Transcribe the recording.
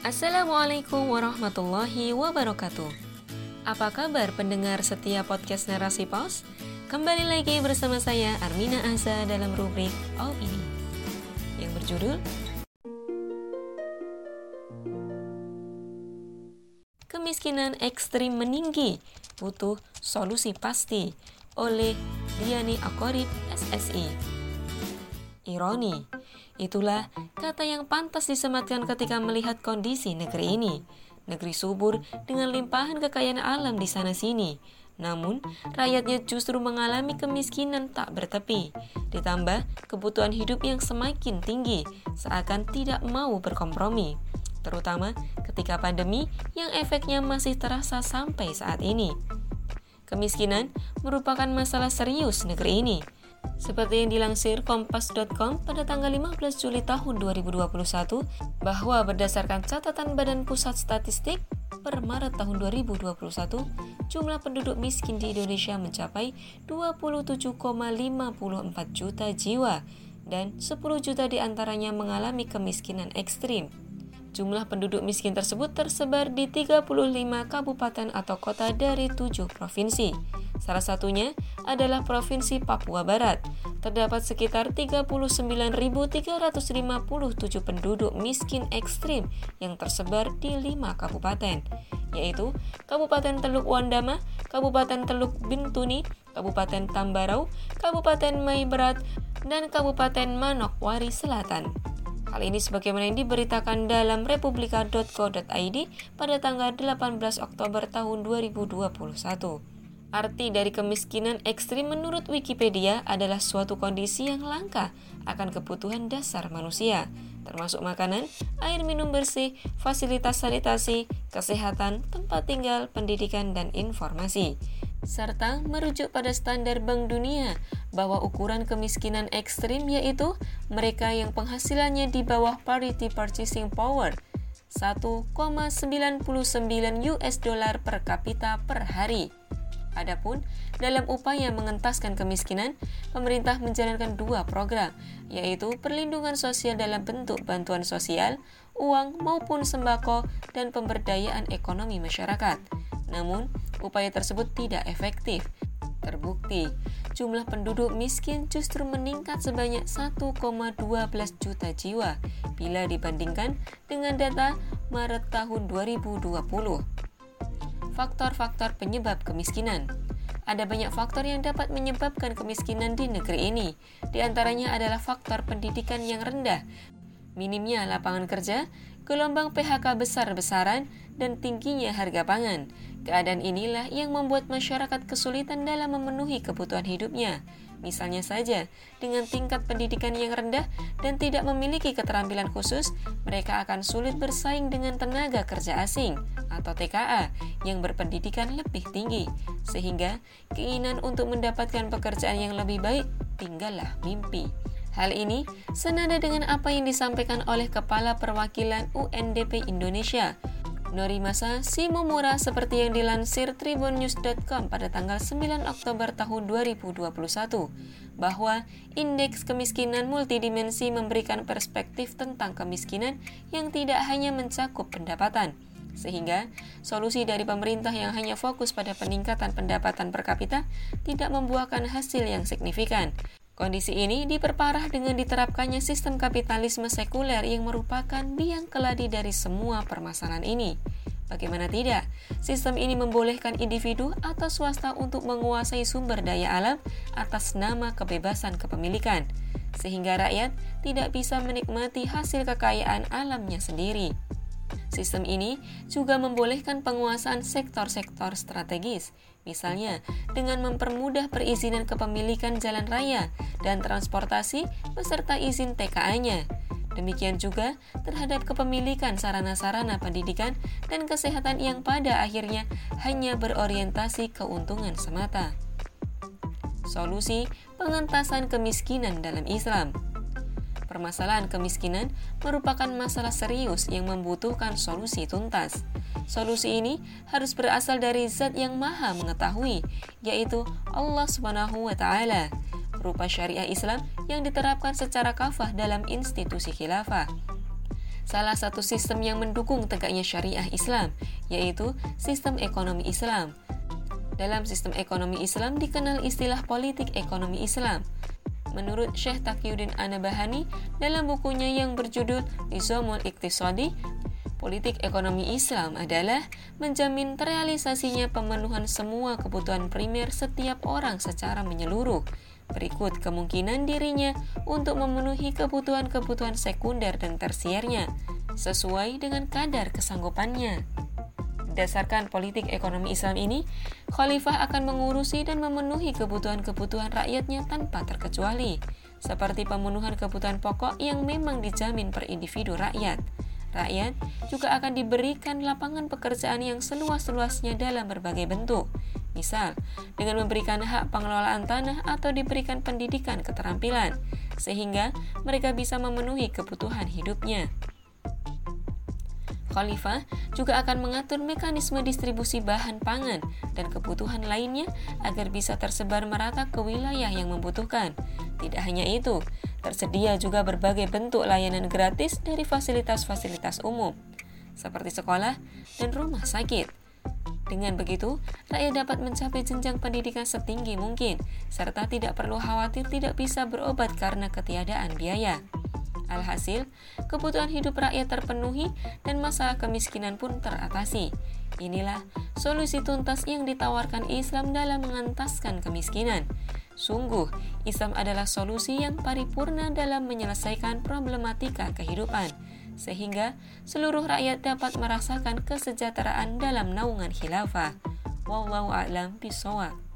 Assalamualaikum warahmatullahi wabarakatuh. Apa kabar pendengar setiap podcast Narasi Pos? Kembali lagi bersama saya Armina Aza dalam rubrik Oh Ini yang berjudul Kemiskinan ekstrim meninggi, butuh solusi pasti oleh Diani Akorib SSI. Ironi, Itulah kata yang pantas disematkan ketika melihat kondisi negeri ini. Negeri subur dengan limpahan kekayaan alam di sana-sini. Namun, rakyatnya justru mengalami kemiskinan tak bertepi. Ditambah kebutuhan hidup yang semakin tinggi, seakan tidak mau berkompromi. Terutama ketika pandemi yang efeknya masih terasa sampai saat ini. Kemiskinan merupakan masalah serius negeri ini seperti yang dilansir kompas.com pada tanggal 15 Juli tahun 2021 bahwa berdasarkan catatan Badan Pusat Statistik per Maret tahun 2021, jumlah penduduk miskin di Indonesia mencapai 27,54 juta jiwa dan 10 juta di antaranya mengalami kemiskinan ekstrim. Jumlah penduduk miskin tersebut tersebar di 35 kabupaten atau kota dari 7 provinsi. Salah satunya adalah Provinsi Papua Barat. Terdapat sekitar 39.357 penduduk miskin ekstrim yang tersebar di 5 kabupaten, yaitu Kabupaten Teluk Wandama, Kabupaten Teluk Bintuni, Kabupaten Tambarau, Kabupaten Maiberat, dan Kabupaten Manokwari Selatan. Hal ini sebagaimana yang diberitakan dalam republika.co.id pada tanggal 18 Oktober tahun 2021. Arti dari kemiskinan ekstrim menurut Wikipedia adalah suatu kondisi yang langka akan kebutuhan dasar manusia, termasuk makanan, air minum bersih, fasilitas sanitasi, kesehatan, tempat tinggal, pendidikan, dan informasi. Serta merujuk pada standar Bank Dunia bahwa ukuran kemiskinan ekstrim yaitu mereka yang penghasilannya di bawah parity purchasing power 1,99 US dollar per kapita per hari. Adapun dalam upaya mengentaskan kemiskinan, pemerintah menjalankan dua program, yaitu perlindungan sosial dalam bentuk bantuan sosial, uang maupun sembako, dan pemberdayaan ekonomi masyarakat. Namun, upaya tersebut tidak efektif. Terbukti, jumlah penduduk miskin justru meningkat sebanyak 1,12 juta jiwa bila dibandingkan dengan data Maret tahun 2020 faktor-faktor penyebab kemiskinan. Ada banyak faktor yang dapat menyebabkan kemiskinan di negeri ini. Di antaranya adalah faktor pendidikan yang rendah, minimnya lapangan kerja, gelombang PHK besar-besaran, dan tingginya harga pangan. Keadaan inilah yang membuat masyarakat kesulitan dalam memenuhi kebutuhan hidupnya. Misalnya saja, dengan tingkat pendidikan yang rendah dan tidak memiliki keterampilan khusus, mereka akan sulit bersaing dengan tenaga kerja asing atau TKA yang berpendidikan lebih tinggi, sehingga keinginan untuk mendapatkan pekerjaan yang lebih baik tinggallah mimpi. Hal ini senada dengan apa yang disampaikan oleh Kepala Perwakilan UNDP Indonesia, Norimasa Simomura seperti yang dilansir tribunnews.com pada tanggal 9 Oktober tahun 2021 bahwa indeks kemiskinan multidimensi memberikan perspektif tentang kemiskinan yang tidak hanya mencakup pendapatan sehingga solusi dari pemerintah yang hanya fokus pada peningkatan pendapatan per kapita tidak membuahkan hasil yang signifikan Kondisi ini diperparah dengan diterapkannya sistem kapitalisme sekuler yang merupakan biang keladi dari semua permasalahan ini. Bagaimana tidak, sistem ini membolehkan individu atau swasta untuk menguasai sumber daya alam atas nama kebebasan kepemilikan, sehingga rakyat tidak bisa menikmati hasil kekayaan alamnya sendiri. Sistem ini juga membolehkan penguasaan sektor-sektor strategis, misalnya dengan mempermudah perizinan kepemilikan jalan raya dan transportasi beserta izin TKA-nya. Demikian juga terhadap kepemilikan sarana-sarana pendidikan dan kesehatan yang pada akhirnya hanya berorientasi keuntungan semata. Solusi pengentasan kemiskinan dalam Islam permasalahan kemiskinan merupakan masalah serius yang membutuhkan solusi tuntas. Solusi ini harus berasal dari zat yang maha mengetahui, yaitu Allah Subhanahu wa Ta'ala, berupa syariah Islam yang diterapkan secara kafah dalam institusi khilafah. salah satu sistem yang mendukung tegaknya syariah Islam, yaitu sistem ekonomi Islam. Dalam sistem ekonomi Islam dikenal istilah politik ekonomi Islam. Menurut Syekh Taqiyuddin Anabahani dalam bukunya yang berjudul Nizamul Iktisadi, politik ekonomi Islam adalah menjamin terrealisasinya pemenuhan semua kebutuhan primer setiap orang secara menyeluruh. Berikut kemungkinan dirinya untuk memenuhi kebutuhan-kebutuhan sekunder dan tersiernya sesuai dengan kadar kesanggupannya. Berdasarkan politik ekonomi Islam ini, khalifah akan mengurusi dan memenuhi kebutuhan-kebutuhan rakyatnya tanpa terkecuali, seperti pemenuhan kebutuhan pokok yang memang dijamin per individu rakyat. Rakyat juga akan diberikan lapangan pekerjaan yang seluas-luasnya dalam berbagai bentuk, misal dengan memberikan hak pengelolaan tanah atau diberikan pendidikan keterampilan, sehingga mereka bisa memenuhi kebutuhan hidupnya. Khalifah juga akan mengatur mekanisme distribusi bahan pangan dan kebutuhan lainnya agar bisa tersebar merata ke wilayah yang membutuhkan. Tidak hanya itu, tersedia juga berbagai bentuk layanan gratis dari fasilitas-fasilitas umum, seperti sekolah dan rumah sakit. Dengan begitu, rakyat dapat mencapai jenjang pendidikan setinggi mungkin, serta tidak perlu khawatir tidak bisa berobat karena ketiadaan biaya. Alhasil, kebutuhan hidup rakyat terpenuhi dan masalah kemiskinan pun teratasi. Inilah solusi tuntas yang ditawarkan Islam dalam mengentaskan kemiskinan. Sungguh, Islam adalah solusi yang paripurna dalam menyelesaikan problematika kehidupan, sehingga seluruh rakyat dapat merasakan kesejahteraan dalam naungan khilafah. Wallahu a'lam bishawab.